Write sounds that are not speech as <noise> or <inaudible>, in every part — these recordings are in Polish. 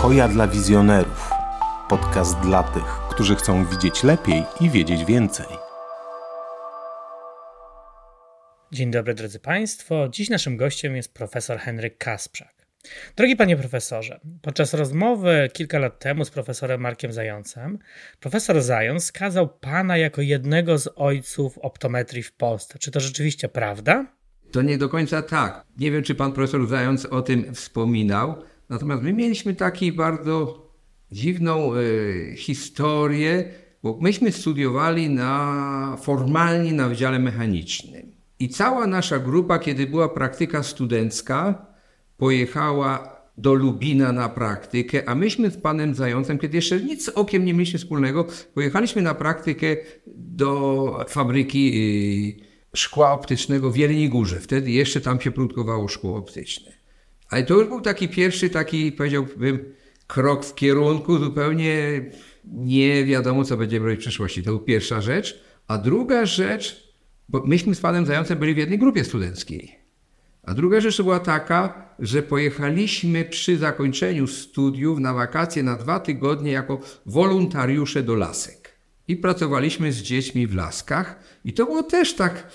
Hoja dla wizjonerów. Podcast dla tych, którzy chcą widzieć lepiej i wiedzieć więcej. Dzień dobry drodzy Państwo. Dziś naszym gościem jest profesor Henryk Kasprzak. Drogi panie profesorze, podczas rozmowy kilka lat temu z profesorem Markiem Zającem, profesor Zając skazał pana jako jednego z ojców optometrii w Polsce. Czy to rzeczywiście prawda? To nie do końca tak. Nie wiem, czy pan profesor Zając o tym wspominał. Natomiast my mieliśmy taką bardzo dziwną y, historię, bo myśmy studiowali na, formalnie na Wydziale Mechanicznym. I cała nasza grupa, kiedy była praktyka studencka, pojechała do Lubina na praktykę, a myśmy z panem Zającem, kiedy jeszcze nic z okiem nie mieliśmy wspólnego, pojechaliśmy na praktykę do fabryki y, szkła optycznego w Jeleniej Górze. Wtedy jeszcze tam się produkowało szkło optyczne. Ale to już był taki pierwszy, taki powiedziałbym, krok w kierunku zupełnie nie wiadomo, co będziemy robić w przyszłości. To była pierwsza rzecz. A druga rzecz, bo myśmy z panem Zającem byli w jednej grupie studenckiej. A druga rzecz była taka, że pojechaliśmy przy zakończeniu studiów na wakacje na dwa tygodnie jako wolontariusze do lasek. I pracowaliśmy z dziećmi w laskach. I to było też tak,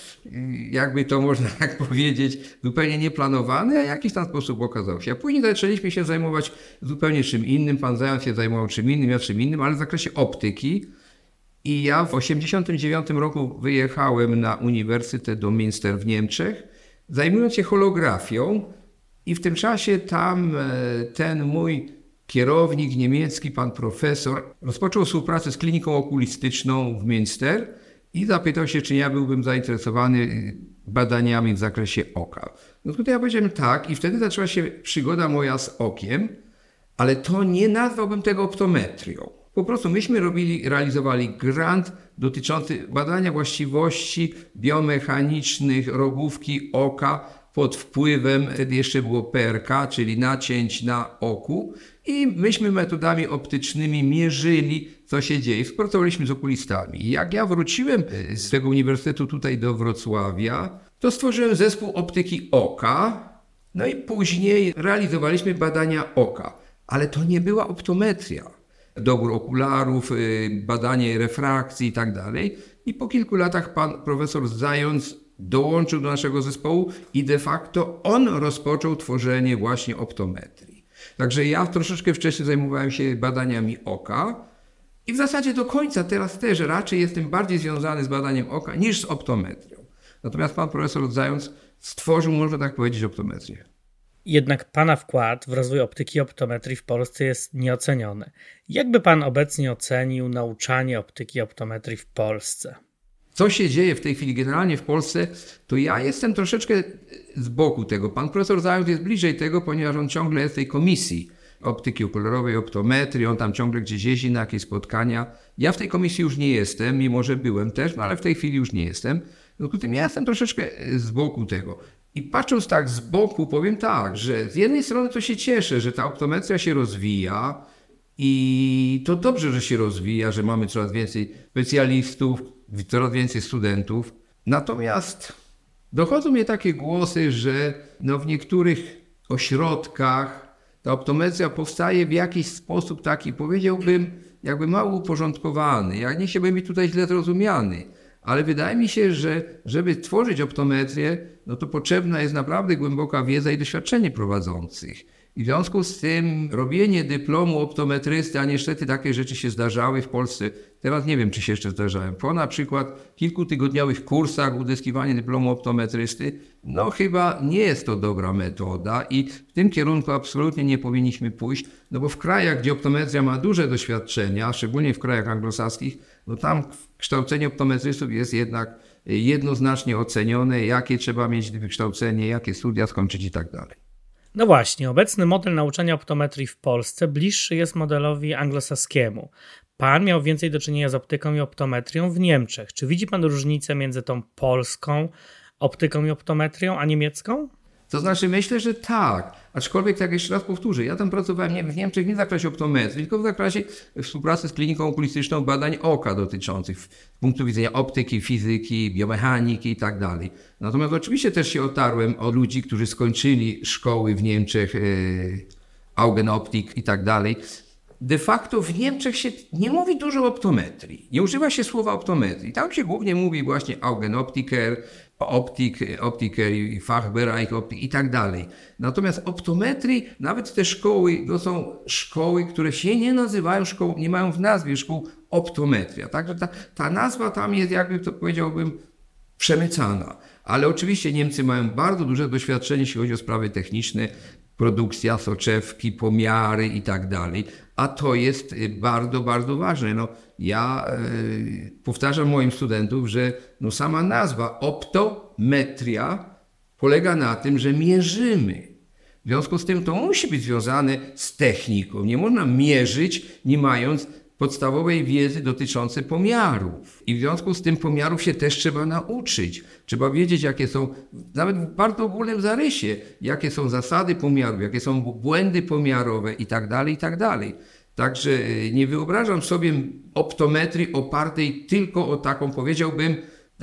jakby to można <laughs> tak powiedzieć, zupełnie nieplanowane, a jakiś tam sposób okazało się. A później zaczęliśmy się zajmować zupełnie czym innym. Pan Zając się zajmował czym innym, ja czym innym, ale w zakresie optyki. I ja w 1989 roku wyjechałem na Uniwersytet do Münster w Niemczech, zajmując się holografią. I w tym czasie tam e, ten mój kierownik niemiecki, pan profesor, rozpoczął współpracę z kliniką okulistyczną w Münster i zapytał się, czy ja byłbym zainteresowany y, badaniami w zakresie oka. No tutaj ja powiedziałem tak i wtedy zaczęła się przygoda moja z okiem, ale to nie nazwałbym tego optometrią. Po prostu myśmy robili, realizowali grant dotyczący badania właściwości biomechanicznych rogówki oka pod wpływem, wtedy jeszcze było PRK, czyli nacięć na oku i myśmy metodami optycznymi mierzyli, co się dzieje. Współpracowaliśmy z okulistami. Jak ja wróciłem z tego uniwersytetu tutaj do Wrocławia, to stworzyłem zespół optyki oka, no i później realizowaliśmy badania oka. Ale to nie była optometria. Dobór okularów, y, badanie refrakcji i tak dalej. I po kilku latach pan profesor Zając dołączył do naszego zespołu i de facto on rozpoczął tworzenie właśnie optometrii. Także ja troszeczkę wcześniej zajmowałem się badaniami oka i w zasadzie do końca teraz też raczej jestem bardziej związany z badaniem oka niż z optometrią. Natomiast pan profesor Zając stworzył, można tak powiedzieć, optometrię. Jednak Pana wkład w rozwój optyki i optometrii w Polsce jest nieoceniony. Jakby Pan obecnie ocenił nauczanie optyki i optometrii w Polsce? Co się dzieje w tej chwili generalnie w Polsce, to ja jestem troszeczkę z boku tego. Pan profesor Zając jest bliżej tego, ponieważ on ciągle jest w tej komisji optyki okularowej, optometrii, on tam ciągle gdzieś jeździ na jakieś spotkania. Ja w tej komisji już nie jestem, mimo że byłem też, no ale w tej chwili już nie jestem. No tym ja jestem troszeczkę z boku tego. I patrząc tak z boku, powiem tak, że z jednej strony to się cieszę, że ta optometria się rozwija i to dobrze, że się rozwija, że mamy coraz więcej specjalistów, coraz więcej studentów. Natomiast dochodzą mnie takie głosy, że no w niektórych ośrodkach ta optometria powstaje w jakiś sposób taki, powiedziałbym, jakby mało uporządkowany. Ja nie chciałbym być tutaj źle zrozumiany, ale wydaje mi się, że żeby tworzyć optometrię, no to potrzebna jest naprawdę głęboka wiedza i doświadczenie prowadzących. I w związku z tym robienie dyplomu optometrysty, a niestety takie rzeczy się zdarzały w Polsce, teraz nie wiem, czy się jeszcze zdarzają, po na przykład kilkutygodniowych kursach uzyskiwanie dyplomu optometrysty, no chyba nie jest to dobra metoda i w tym kierunku absolutnie nie powinniśmy pójść, no bo w krajach, gdzie optometria ma duże doświadczenia, szczególnie w krajach anglosaskich, no tam kształcenie optometrystów jest jednak jednoznacznie ocenione, jakie trzeba mieć wykształcenie, jakie studia skończyć i tak dalej. No właśnie, obecny model nauczania optometrii w Polsce bliższy jest modelowi anglosaskiemu. Pan miał więcej do czynienia z optyką i optometrią w Niemczech. Czy widzi pan różnicę między tą polską optyką i optometrią, a niemiecką? To znaczy, myślę, że tak. Aczkolwiek, tak jeszcze raz powtórzę, ja tam pracowałem nie, w Niemczech nie w zakresie optometrii, tylko w zakresie współpracy z kliniką okulistyczną badań oka dotyczących z punktu widzenia optyki, fizyki, biomechaniki i tak dalej. Natomiast oczywiście też się otarłem o ludzi, którzy skończyli szkoły w Niemczech, e, Augenoptik i tak dalej. De facto w Niemczech się nie mówi dużo o optometrii. Nie używa się słowa optometrii. Tam się głównie mówi właśnie Augenoptiker, optik, optiker i Fachbereich optik i tak dalej. Natomiast optometrii, nawet te szkoły, to są szkoły, które się nie nazywają szkołą, nie mają w nazwie szkół optometria. Także ta, ta nazwa tam jest jakby to powiedziałbym przemycana. Ale oczywiście Niemcy mają bardzo duże doświadczenie, jeśli chodzi o sprawy techniczne, produkcja, soczewki, pomiary i tak dalej. A to jest y, bardzo, bardzo ważne. No, ja y, powtarzam moim studentom, że no, sama nazwa optometria polega na tym, że mierzymy. W związku z tym to musi być związane z techniką. Nie można mierzyć, nie mając podstawowej wiedzy dotyczącej pomiarów. I w związku z tym pomiarów się też trzeba nauczyć. Trzeba wiedzieć, jakie są, nawet w bardzo ogólnym zarysie, jakie są zasady pomiarów, jakie są błędy pomiarowe i tak dalej, i tak. Także e, nie wyobrażam sobie optometrii opartej tylko o taką, powiedziałbym,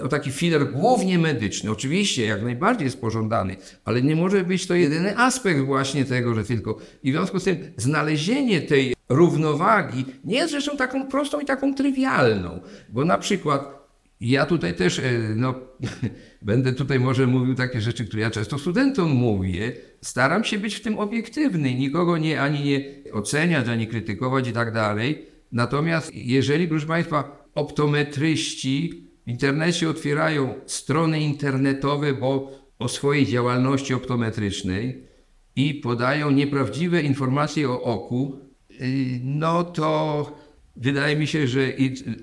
o taki filar głównie medyczny. Oczywiście, jak najbardziej jest pożądany, ale nie może być to jedyny aspekt właśnie tego, że tylko. I w związku z tym znalezienie tej równowagi nie jest rzeczą taką prostą i taką trywialną, bo na przykład ja tutaj też, e, no, <laughs> będę tutaj może mówił takie rzeczy, które ja często studentom mówię. Staram się być w tym obiektywny, nikogo nie, ani nie oceniać, ani krytykować i tak dalej. Natomiast jeżeli, proszę Państwa, optometryści w internecie otwierają strony internetowe, bo o swojej działalności optometrycznej i podają nieprawdziwe informacje o oku, y, no to wydaje mi się, że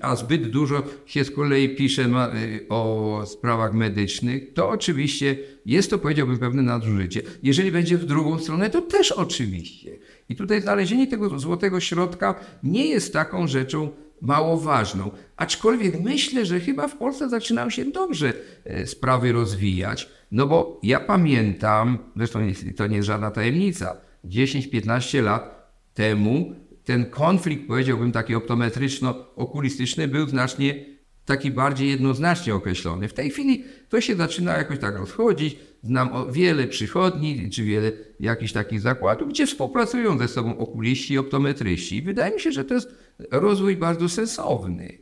a zbyt dużo się z kolei pisze y, o sprawach medycznych, to oczywiście jest to, powiedziałbym, pewne nadużycie. Jeżeli będzie w drugą stronę, to też oczywiście. I tutaj znalezienie tego złotego środka nie jest taką rzeczą mało ważną. Aczkolwiek myślę, że chyba w Polsce zaczynają się dobrze e, sprawy rozwijać, no bo ja pamiętam, zresztą to nie jest żadna tajemnica, 10-15 lat temu ten konflikt, powiedziałbym taki optometryczno-okulistyczny był znacznie taki bardziej jednoznacznie określony. W tej chwili to się zaczyna jakoś tak rozchodzić. Znam wiele przychodni, czy wiele jakichś takich zakładów, gdzie współpracują ze sobą okuliści i optometryści. Wydaje mi się, że to jest rozwój bardzo sensowny.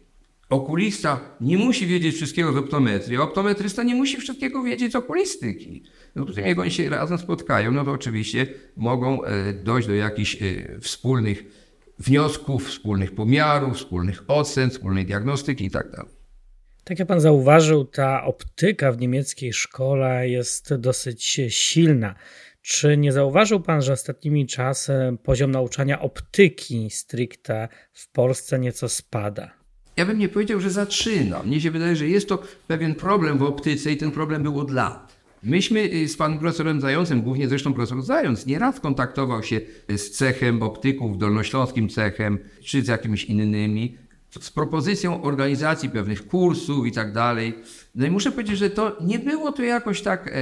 Okulista nie musi wiedzieć wszystkiego z optometrii, a optometrysta nie musi wszystkiego wiedzieć z okulistyki. No to jak oni się razem spotkają, no to oczywiście mogą e, dojść do jakichś e, wspólnych wniosków, wspólnych pomiarów, wspólnych ocen, wspólnej diagnostyki itd. Tak, jak pan zauważył, ta optyka w niemieckiej szkole jest dosyć silna. Czy nie zauważył Pan, że ostatnimi czasy poziom nauczania optyki stricte w Polsce nieco spada? Ja bym nie powiedział, że zaczyna. Mnie się wydaje, że jest to pewien problem w optyce i ten problem był od lat. Myśmy y, z panem profesorem Zającem, głównie zresztą profesor Zając, nieraz kontaktował się z cechem optyków, dolnośląskim cechem, czy z jakimiś innymi, z propozycją organizacji pewnych kursów i tak dalej. No i muszę powiedzieć, że to nie było to jakoś tak e,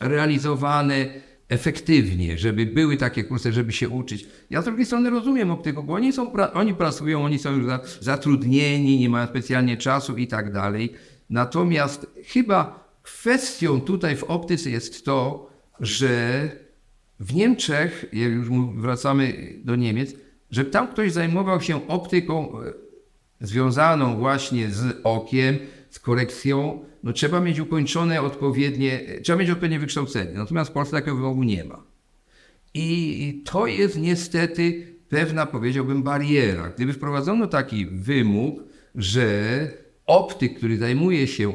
realizowane efektywnie, żeby były takie kursy, żeby się uczyć. Ja z drugiej strony rozumiem optyków, bo oni, są, oni pracują, oni są już zatrudnieni, nie mają specjalnie czasu i tak dalej. Natomiast chyba kwestią tutaj w optyce jest to, że w Niemczech, jak już wracamy do Niemiec, że tam ktoś zajmował się optyką e, związaną właśnie z okiem, z korekcją, no trzeba mieć ukończone odpowiednie, trzeba mieć odpowiednie wykształcenie. Natomiast w Polsce takiego wymogu nie ma. I to jest niestety pewna, powiedziałbym, bariera. Gdyby wprowadzono taki wymóg, że optyk, który zajmuje się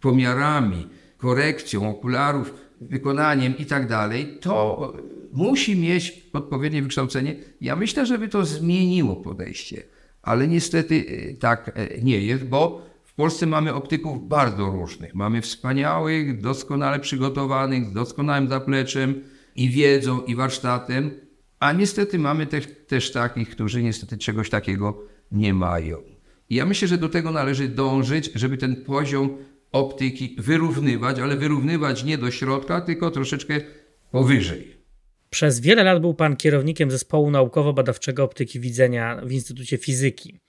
pomiarami, korekcją okularów, wykonaniem i tak dalej, to musi mieć odpowiednie wykształcenie. Ja myślę, żeby to zmieniło podejście, ale niestety e, tak e, nie jest, bo w Polsce mamy optyków bardzo różnych. Mamy wspaniałych, doskonale przygotowanych, z doskonałym zapleczem i wiedzą, i warsztatem, a niestety mamy też, też takich, którzy niestety czegoś takiego nie mają. I ja myślę, że do tego należy dążyć, żeby ten poziom optyki wyrównywać, ale wyrównywać nie do środka, tylko troszeczkę powyżej. Przez wiele lat był Pan kierownikiem zespołu naukowo-badawczego optyki widzenia w Instytucie Fizyki.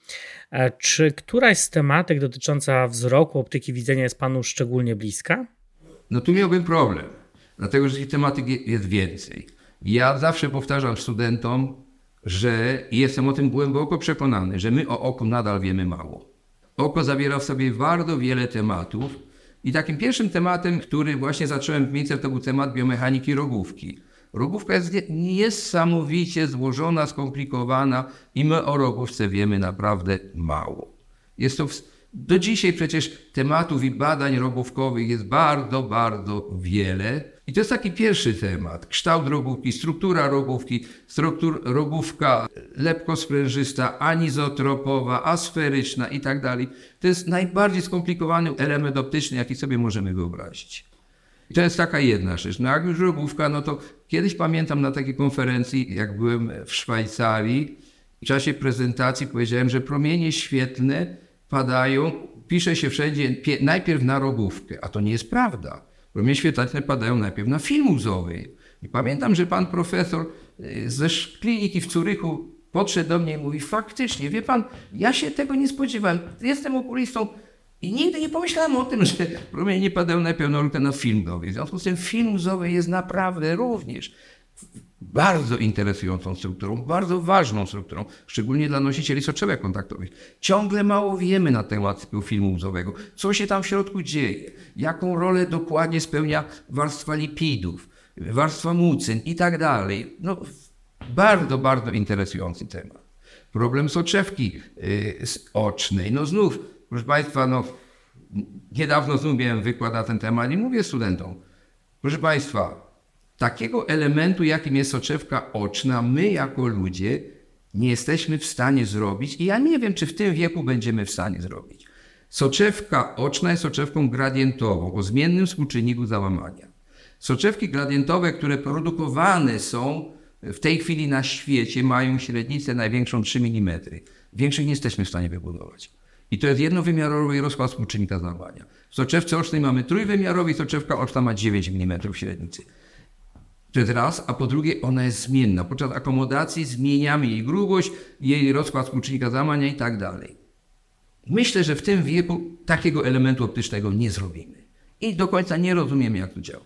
E, czy któraś z tematyk dotycząca wzroku optyki widzenia jest Panu szczególnie bliska? No tu miałbym problem, dlatego że tych tematyk jest więcej. Ja zawsze powtarzam studentom, że jestem o tym głęboko przekonany, że my o oku nadal wiemy mało. Oko zawiera w sobie bardzo wiele tematów i takim pierwszym tematem, który właśnie zacząłem w miejsce, to był temat biomechaniki rogówki. Rogówka jest niesamowicie złożona, skomplikowana i my o rogówce wiemy naprawdę mało. Jest to do dzisiaj przecież tematów i badań rogówkowych jest bardzo, bardzo wiele. I to jest taki pierwszy temat. Kształt rogówki, struktura rogówki, struktur, rogówka lepkosprężysta, anizotropowa, asferyczna i tak dalej. To jest najbardziej skomplikowany element optyczny, jaki sobie możemy wyobrazić. I to jest taka jedna rzecz. No jak już rogówka, no to kiedyś pamiętam na takiej konferencji, jak byłem w Szwajcarii, w czasie prezentacji powiedziałem, że promienie świetlne padają, pisze się wszędzie najpierw na rogówkę, a to nie jest prawda. Promienie świetlne padają najpierw na film łzowy. I pamiętam, że pan profesor e, ze kliniki w Curychu podszedł do mnie i mówi, faktycznie, wie pan, ja się tego nie spodziewałem, jestem okulistą i nigdy nie pomyślałem o tym, <laughs> że promienie najpierw na, na film łzowy. W związku z tym film łzowy jest naprawdę również bardzo interesującą strukturą, bardzo ważną strukturą, szczególnie dla nosicieli soczewek kontaktowych. Ciągle mało wiemy na temat filmu łzowego, co się tam w środku dzieje, jaką rolę dokładnie spełnia warstwa lipidów, warstwa mucyn i tak dalej. No, bardzo, bardzo interesujący temat. Problem soczewki yy, ocznej. No znów, proszę Państwa, no, niedawno znów miałem wykład na ten temat i mówię studentom, proszę Państwa, takiego elementu, jakim jest soczewka oczna, my jako ludzie nie jesteśmy w stanie zrobić i ja nie wiem, czy w tym wieku będziemy w stanie zrobić. Soczewka oczna jest soczewką gradientową o zmiennym współczynniku załamania. Soczewki gradientowe, które produkowane są w tej chwili na świecie, mają średnicę największą 3 mm. Większych nie jesteśmy w stanie wybudować. I to jest jednowymiarowy rozkład współczynnika załamania. W soczewce ocznej mamy trójwymiarowy, soczewka oczna ma 9 mm średnicy. To jest raz, a po drugie ona jest zmienna. Podczas akomodacji zmieniamy jej grubość, jej rozkład współczynnika załamania i tak dalej. Myślę, że w tym wieku takiego elementu optycznego nie zrobimy. I do końca nie rozumiemy, jak to działa.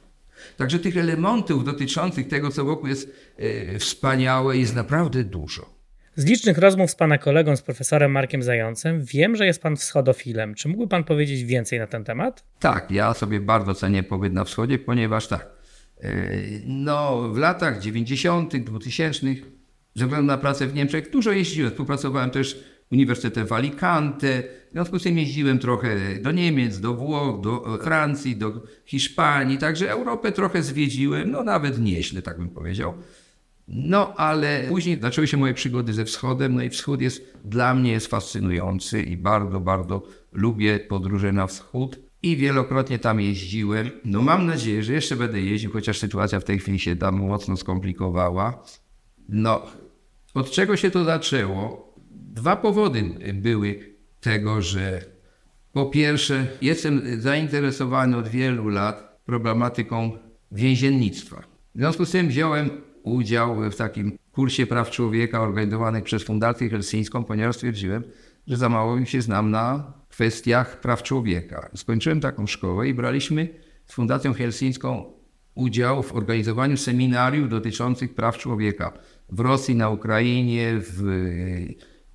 Także tych elementów dotyczących tego, co wokół jest e, wspaniałe, jest naprawdę dużo. Z licznych rozmów z pana kolegą, z profesorem Markiem Zającem, wiem, że jest pan wschodofilem. Czy mógłby pan powiedzieć więcej na ten temat? Tak, ja sobie bardzo cenię pobyt na wschodzie, ponieważ tak, E, no, w latach 90., 2000, ze względu na pracę w Niemczech, dużo jeździłem. Współpracowałem też w Uniwersytecie w Alicante. W związku z tym jeździłem trochę do Niemiec, do Włoch, do Francji, do Hiszpanii. Także Europę trochę zwiedziłem, no nawet nieźle, tak bym powiedział. No, ale później zaczęły się moje przygody ze wschodem, no i wschód jest dla mnie jest fascynujący i bardzo, bardzo lubię podróże na wschód i wielokrotnie tam jeździłem. No mam nadzieję, że jeszcze będę jeździł, chociaż sytuacja w tej chwili się tam mocno skomplikowała. No, od czego się to zaczęło? Dwa powody były tego, że po pierwsze jestem zainteresowany od wielu lat problematyką więziennictwa. W związku z tym wziąłem udział w takim kursie praw człowieka organizowanym przez Fundację Helsińską, ponieważ stwierdziłem, że za mało się znam na kwestiach praw człowieka. Skończyłem taką szkołę i braliśmy z Fundacją Helsińską udział w organizowaniu seminariów dotyczących praw człowieka w Rosji, na Ukrainie, w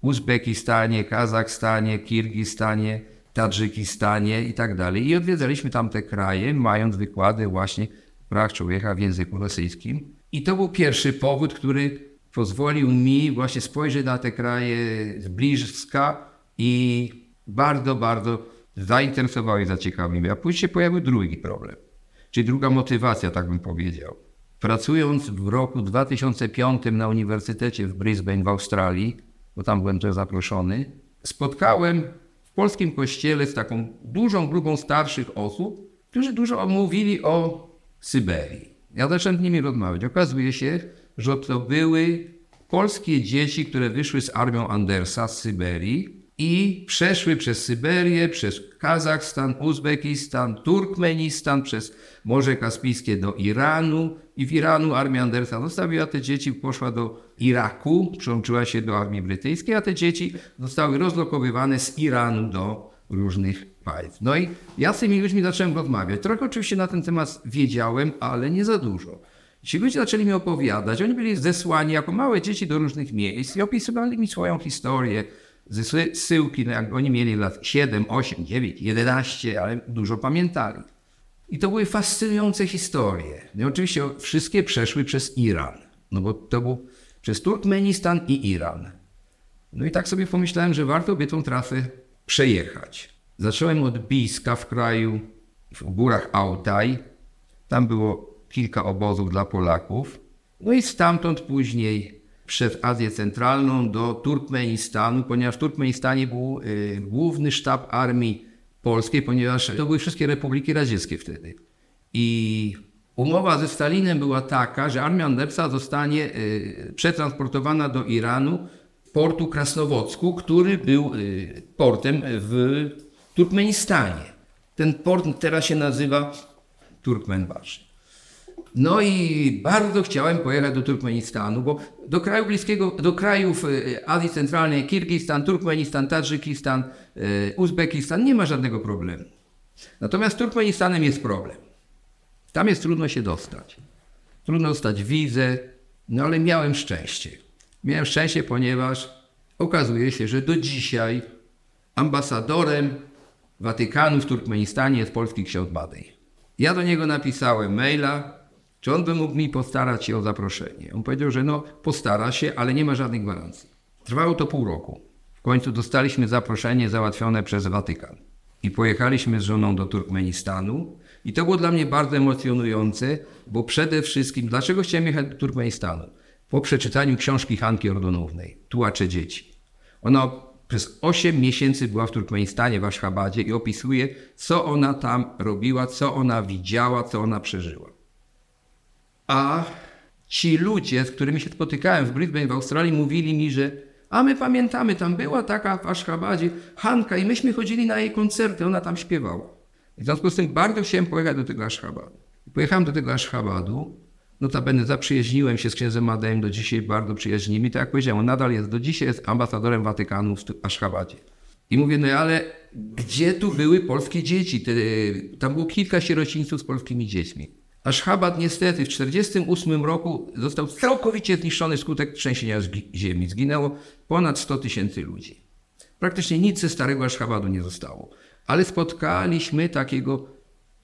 Uzbekistanie, Kazachstanie, Kirgistanie, Tadżykistanie i tak dalej. I odwiedzaliśmy tamte kraje, mając wykłady właśnie praw człowieka w języku rosyjskim. I to był pierwszy powód, który pozwolił mi właśnie spojrzeć na te kraje z bliska i bardzo, bardzo zainteresowały i zaciekawiły. A później się pojawił drugi problem, czyli druga motywacja, tak bym powiedział. Pracując w roku 2005 na Uniwersytecie w Brisbane w Australii, bo tam byłem też zaproszony, spotkałem w polskim kościele z taką dużą grupą starszych osób, którzy dużo mówili o Syberii. Ja zacząłem z nimi rozmawiać. Okazuje się, że to były polskie dzieci, które wyszły z armią Andersa z Syberii i przeszły przez Syberię, przez Kazachstan, Uzbekistan, Turkmenistan, przez Morze Kaspijskie do Iranu i w Iranu armia Andersa zostawiła te dzieci, poszła do Iraku, przyłączyła się do armii brytyjskiej, a te dzieci zostały rozlokowywane z Iranu do różnych No i ja z tymi ludźmi zacząłem rozmawiać. Trochę oczywiście na ten temat wiedziałem, ale nie za dużo. Ci ludzie zaczęli mi opowiadać. Oni byli zesłani jako małe dzieci do różnych miejsc i opisywali mi swoją historię. Zsyłki, no jak oni mieli lat 7, 8, 9, 11, ale dużo pamiętali. I to były fascynujące historie. No i oczywiście wszystkie przeszły przez Iran. No bo to był przez Turkmenistan i Iran. No i tak sobie pomyślałem, że warto by tą trasę przejechać. Zacząłem od Biska w kraju, w górach Altaj. Tam było kilka obozów dla Polaków. No i stamtąd później przez Azję Centralną do Turkmenistanu, ponieważ w Turkmenistanie był y, główny sztab armii polskiej, ponieważ to były wszystkie republiki radzieckie wtedy. I umowa ze Stalinem była taka, że armia Andersa zostanie y, przetransportowana do Iranu portu Krasnowodzku, który był y, portem w Turkmenistanie. Ten port teraz się nazywa Turkmenbasz. No i bardzo chciałem pojechać do Turkmenistanu, bo do kraju bliskiego, do krajów y, Azji Centralnej, Kirgistan, Turkmenistan, Tadżykistan, y, Uzbekistan nie ma żadnego problemu. Natomiast z Turkmenistanem jest problem. Tam jest trudno się dostać. Trudno dostać wizę, no ale miałem szczęście. Miałem szczęście, ponieważ okazuje się, że do dzisiaj ambasadorem Watykanu w Turkmenistanie jest polski ksiądz Badej. Ja do niego napisałem maila, czy on by mógł mi postarać się o zaproszenie. On powiedział, że no postara się, ale nie ma żadnych gwarancji. Trwało to pół roku. W końcu dostaliśmy zaproszenie załatwione przez Watykan. I pojechaliśmy z żoną do Turkmenistanu. I to było dla mnie bardzo emocjonujące, bo przede wszystkim, dlaczego chciałem jechać do Turkmenistanu? Po przeczytaniu książki Hanki Ordonównej, Tułacze dzieci. Ona przez 8 miesięcy była w Turkmenistanie, w Ashgabadzie i opisuje, co ona tam robiła, co ona widziała, co ona przeżyła. A ci ludzie, z którymi się spotykałem w Brisbane, w Australii, mówili mi, że a my pamiętamy, tam była taka w Ashgabadzie Hanka i myśmy chodzili na jej koncerty, ona tam śpiewała. W związku z tym bardzo chciałem pojechać do tego Ashgabadu. Pojechałem do tego Ashgabadu, Notabene zaprzyjaźniłem się z księdzem Madejem, do dzisiaj bardzo przyjaźnimy. Tak jak powiedziałem, on nadal jest, do dzisiaj jest ambasadorem Watykanu w Ashgabadzie. I mówię, no ale gdzie tu były polskie dzieci? Tam było kilka sierocińców z polskimi dziećmi. Ashgabat niestety w 1948 roku został całkowicie zniszczony wskutek trzęsienia ziemi. Zginęło ponad 100 tysięcy ludzi. Praktycznie nic ze starego Ashgabadu nie zostało. Ale spotkaliśmy takiego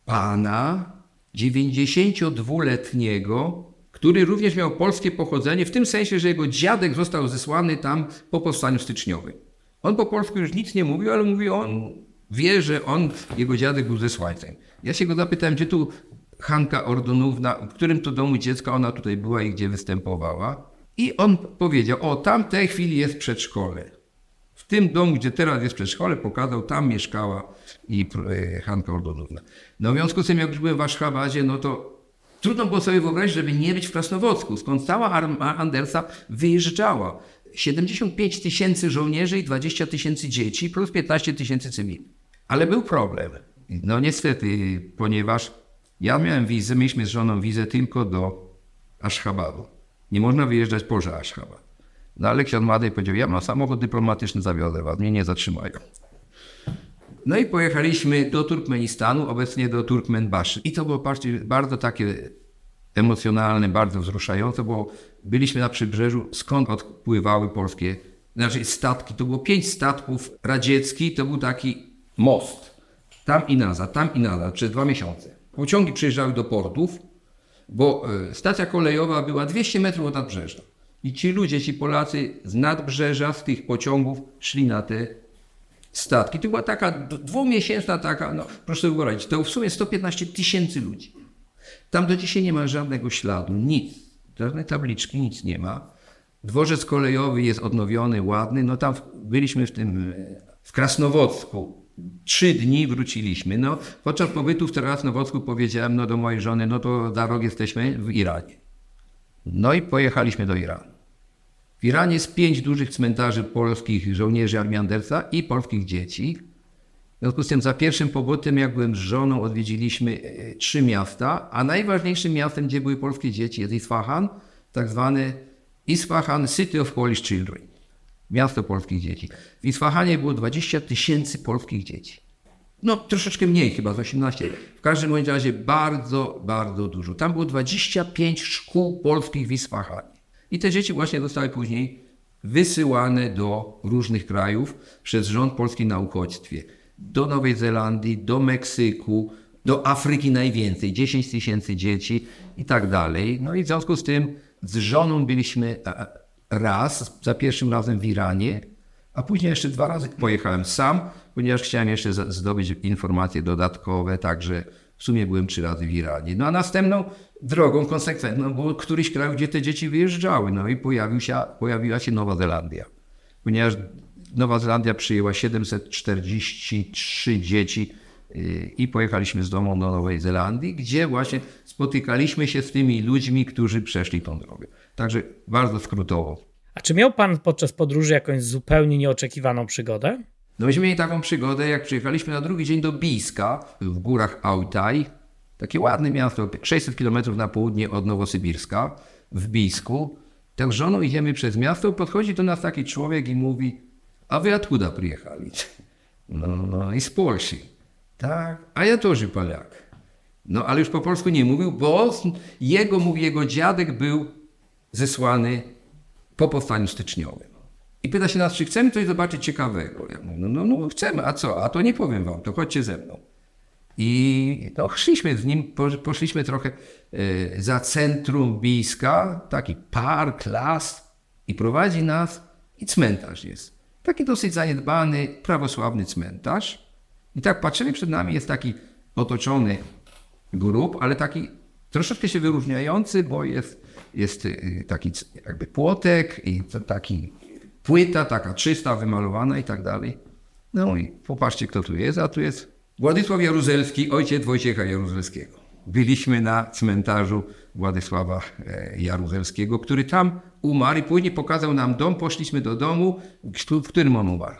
pana, 92-letniego, który również miał polskie pochodzenie, w tym sensie, że jego dziadek został zesłany tam po powstaniu styczniowym. On po polsku już nic nie mówił, ale mówił, on wie, że on, jego dziadek był zesłańcem. Ja się go zapytałem, gdzie tu Hanka Ordonówna, w którym to domu dziecka ona tutaj była i gdzie występowała. I on powiedział, o tam w tej chwili jest przedszkole. W tym domu, gdzie teraz jest przedszkole, pokazał, tam mieszkała i e, Hanka Ordonówna. No w związku z tym, jak już byłem w Aszchabadzie, no to trudno było sobie wyobrazić, żeby nie być w Krasnowodzku, skąd cała armia Andersa wyjeżdżała. 75 tysięcy żołnierzy i 20 tysięcy dzieci, plus 15 tysięcy cywili. Ale był problem. No niestety, ponieważ ja miałem wizę, mieliśmy z żoną wizę tylko do Aszchabadu. Nie można wyjeżdżać poza Aszchabad. No ale ksiądz Madej powiedział, ja mam samochód dyplomatyczny, zawiodę was, mnie nie zatrzymają. No i pojechaliśmy do Turkmenistanu, obecnie do Turkmenbaszy. I to było bardzo takie emocjonalne, bardzo wzruszające, bo byliśmy na przybrzeżu, skąd odpływały polskie, znaczy statki. To było pięć statków radzieckich, to był taki most. Tam i nazad, tam i nazad, przez dwa miesiące. Pociągi przyjeżdżały do portów, bo e, stacja kolejowa była 200 metrów od nadbrzeża. I ci ludzie, ci Polacy z nadbrzeża, z tych pociągów szli na te statki. To była taka dwumiesięczna taka, no proszę wyobrazić, to w sumie 115 tysięcy ludzi. Tam do dzisiaj nie ma żadnego śladu, nic. Żadnej tabliczki, nic nie ma. Dworzec kolejowy jest odnowiony, ładny. No tam byliśmy w tym, w Krasnowodzku. Trzy dni wróciliśmy. No, podczas pobytu w Krasnowodzku powiedziałem no, do mojej żony, no to za rok jesteśmy w Iranie. No i pojechaliśmy do Iranu. W Iranie jest pięć dużych cmentarzy polskich żołnierzy armii Andersa i polskich dzieci. W związku z tym za pierwszym pobytem, jak byłem z żoną, odwiedziliśmy e, trzy miasta, a najważniejszym miastem, gdzie były polskie dzieci jest Isfahan, tak zwany Isfahan City of Polish Children. Miasto polskich dzieci. W Isfahanie było 20 tysięcy polskich dzieci. No troszeczkę mniej chyba, z 18. W każdym bądź razie bardzo, bardzo dużo. Tam było 25 szkół polskich w Isfahanie. I te dzieci właśnie zostały później wysyłane do różnych krajów przez rząd polski na uchodźstwie. Do Nowej Zelandii, do Meksyku, do Afryki najwięcej, 10 tysięcy dzieci i tak dalej. No i w związku z tym z żoną byliśmy e, raz, za pierwszym razem w Iranie, a później jeszcze dwa razy pojechałem sam, ponieważ chciałem jeszcze zdobyć informacje dodatkowe, także w sumie byłem trzy razy w Iranie. No a następną drogą konsekwentną był któryś kraj, gdzie te dzieci wyjeżdżały. No i pojawił się, pojawiła się Nowa Zelandia. Ponieważ Nowa Zelandia przyjęła 743 dzieci y, i pojechaliśmy z domu do Nowej Zelandii, gdzie właśnie spotykaliśmy się z tymi ludźmi, którzy przeszli tą drogę. Także bardzo skrótowo. A czy miał pan podczas podróży jakąś zupełnie nieoczekiwaną przygodę? No myśmy mieli taką przygodę, jak przyjechaliśmy na drugi dzień do Biska w górach Altaj. Takie ładne miasto, 600 km na południe od Nowosybirska, w Bisku. Tak żoną idziemy przez miasto, podchodzi do nas taki człowiek i mówi, a wy odkuda przyjechali? <laughs> No, no i z Polski. Tak, a ja też Polak. No ale już po polsku nie mówił, bo jego, mówi, jego dziadek był zesłany po powstaniu styczniowym. I pyta się nas, czy chcemy coś zobaczyć ciekawego. Ja mówię, no, no, no chcemy, a co? A to nie powiem wam, to chodźcie ze mną. I no, szliśmy z nim, poszliśmy trochę y, za centrum Biska, taki park, las i prowadzi nas i cmentarz jest. Taki dosyć zaniedbany, prawosławny cmentarz. I tak patrzymy, przed nami jest taki otoczony grób, ale taki troszeczkę się wyróżniający, bo jest, jest y, taki jakby płotek i taki płyta taka czysta, wymalowana i tak dalej. No i popatrzcie, kto tu jest, a tu jest Władysław Jaruzelski, ojciec Wojciecha Jaruzelskiego. Byliśmy na cmentarzu Władysława e, Jaruzelskiego, który tam umarł i później pokazał nam dom. Poszliśmy do domu, w którym on umarł.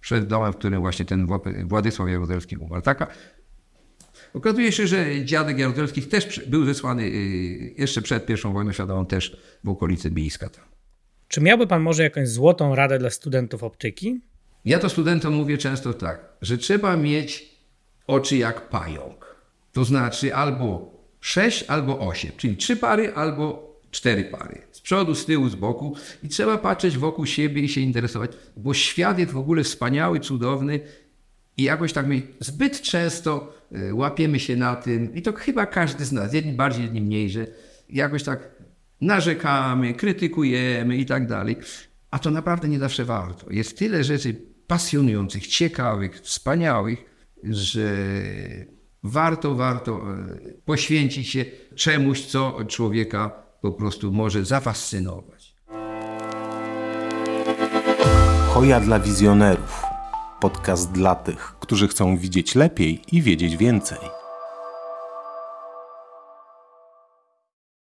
Przed domem, w którym właśnie ten Władysław Jaruzelski umarł. Taka Okazuje się, że dziadek Jaruzelski też był zesłany y, jeszcze przed I wojną światową też w okolicy Bijska. Czy miałby pan może jakąś złotą radę dla studentów optyki? Ja to studentom mówię często tak, że trzeba mieć oczy jak pająk. To znaczy albo 6, albo 8, czyli trzy pary, albo cztery pary. Z przodu, z tyłu, z boku. I trzeba patrzeć wokół siebie i się interesować, bo świat jest w ogóle wspaniały, cudowny i jakoś tak my zbyt często y, łapiemy się na tym, i to chyba każdy z nas, jedni bardziej, jedni mniej, że jakoś tak narzekamy, krytykujemy i tak dalej. A to naprawdę nie zawsze warto. Jest tyle rzeczy pasjonujących, ciekawych, wspaniałych, że warto, warto e, poświęcić się czemuś, co człowieka po prostu może zafascynować. Hoja dla wizjonerów podcast dla tych, którzy chcą widzieć lepiej i wiedzieć więcej.